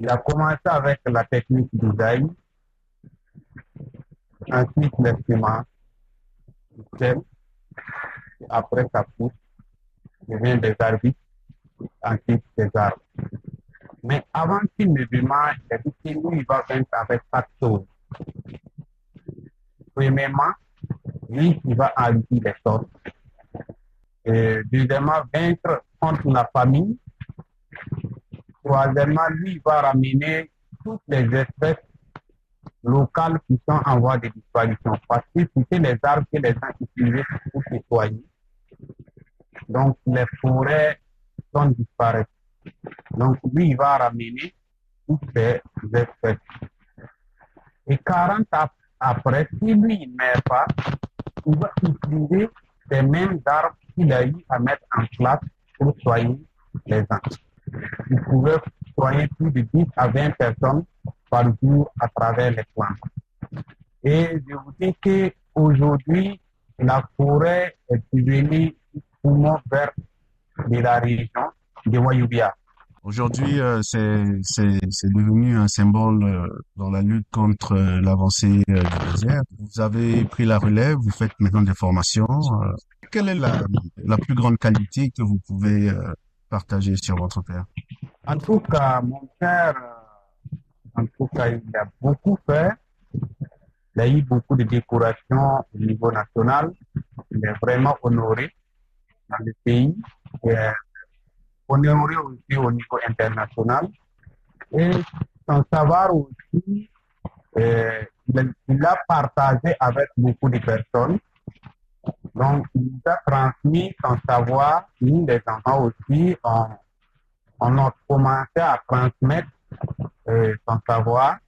Il a commencé avec la technique d'Isaïe, ensuite le ciment, sel, après ça pousse, devient des arbres, ensuite des arbres. Mais avant qu'il ne démarre, il lui, il va vaincre avec quatre choses. Premièrement, lui, il va enlever les sortes. Deuxièmement, vaincre contre la famille. Troisièmement, lui, va ramener toutes les espèces locales qui sont en voie de disparition. Parce que c'était les arbres que les gens utilisaient pour nettoyer. Donc, les forêts sont disparaissent. Donc, lui, il va ramener toutes ces espèces. Et 40 ans après, si lui, ne meurt pas, il va utiliser ces mêmes arbres qu'il a eu à mettre en place pour soigner les gens. Il pouvait soigner plus de 10 à 20 personnes par jour à travers les plantes. Et je vous dis qu'aujourd'hui, la forêt est devenue poumon vert de la région de Wayubia. Aujourd'hui, euh, c'est devenu un symbole euh, dans la lutte contre euh, l'avancée du désert. Vous avez pris la relève, vous faites maintenant des formations. Quelle est la, la, plus grande qualité que vous pouvez partager sur votre père En tout cas, mon père, en tout cas, il a beaucoup fait. Il a eu beaucoup de décorations au niveau national. Il est vraiment honoré dans le pays. Et honoré aussi au niveau international. Et son savoir aussi, euh, il a partagé avec beaucoup de personnes. Donc, il a transmis son savoir. Nous, les enfants aussi, on, on a commencé à transmettre euh, son savoir.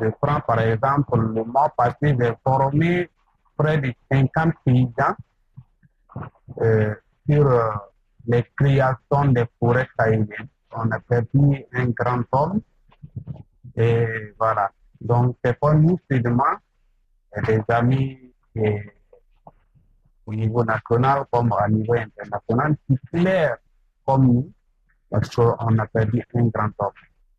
Je prends par exemple le mois passé, j'ai formé près de 50 paysans euh, sur euh, les créations des forêts sahéliennes. On a perdu un grand homme. Et voilà. Donc, c'est pas nous seulement, des amis au niveau national comme au niveau international qui plairent comme nous, parce qu'on a perdu un grand homme.